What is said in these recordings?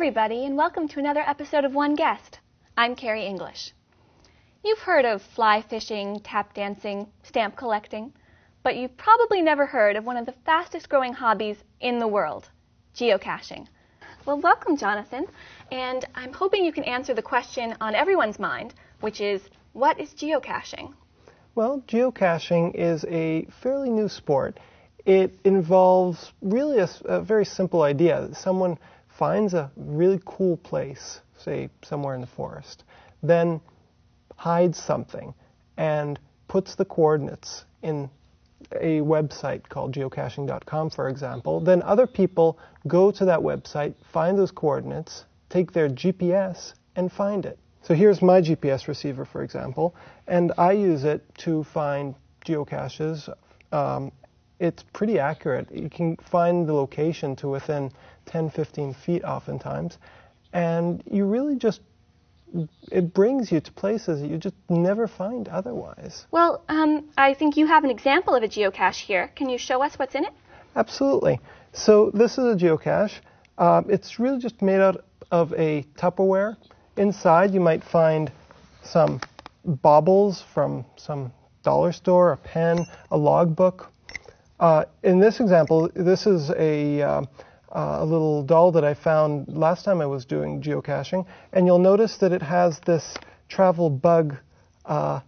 everybody, and welcome to another episode of One Guest. I'm Carrie English. You've heard of fly fishing, tap dancing, stamp collecting, but you've probably never heard of one of the fastest growing hobbies in the world geocaching. Well, welcome, Jonathan, and I'm hoping you can answer the question on everyone's mind, which is what is geocaching? Well, geocaching is a fairly new sport. It involves really a, a very simple idea. Someone finds a really cool place, say somewhere in the forest, then hides something and puts the coordinates in a website called geocaching.com, for example, then other people go to that website, find those coordinates, take their GPS, and find it. So here's my GPS receiver, for example, and I use it to find geocaches. Um, it's pretty accurate. You can find the location to within 10, 15 feet oftentimes. And you really just, it brings you to places that you just never find otherwise. Well, um, I think you have an example of a geocache here. Can you show us what's in it? Absolutely. So this is a geocache. Uh, it's really just made out of a Tupperware. Inside you might find some baubles from some dollar store, a pen, a logbook. Uh, in this example, this is a uh, a little doll that I found last time I was doing geocaching, and you'll notice that it has this travel bug uh,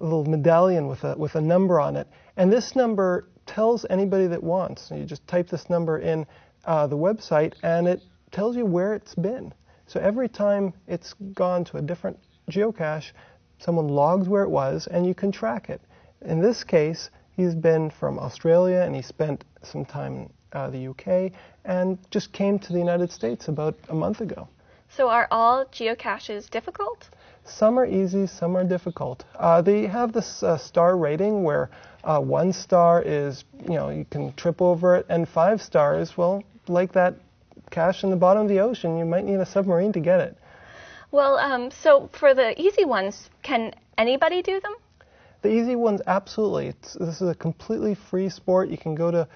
little medallion with a with a number on it, and this number tells anybody that wants. You just type this number in uh, the website, and it tells you where it's been. So every time it's gone to a different geocache, someone logs where it was, and you can track it. In this case, he's been from Australia, and he spent some time uh, the UK, and just came to the United States about a month ago. So, are all geocaches difficult? Some are easy, some are difficult. Uh, they have this uh, star rating where uh, one star is, you know, you can trip over it, and five stars, well, like that cache in the bottom of the ocean, you might need a submarine to get it. Well, um, so for the easy ones, can anybody do them? The easy ones, absolutely. It's, this is a completely free sport. You can go to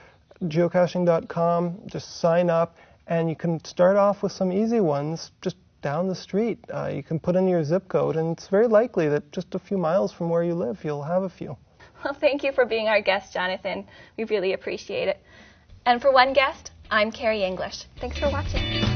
geocaching.com, just sign up, and you can start off with some easy ones just down the street. Uh, you can put in your zip code, and it's very likely that just a few miles from where you live, you'll have a few. Well, thank you for being our guest, Jonathan. We really appreciate it. And for one guest, I'm Carrie English. Thanks for watching.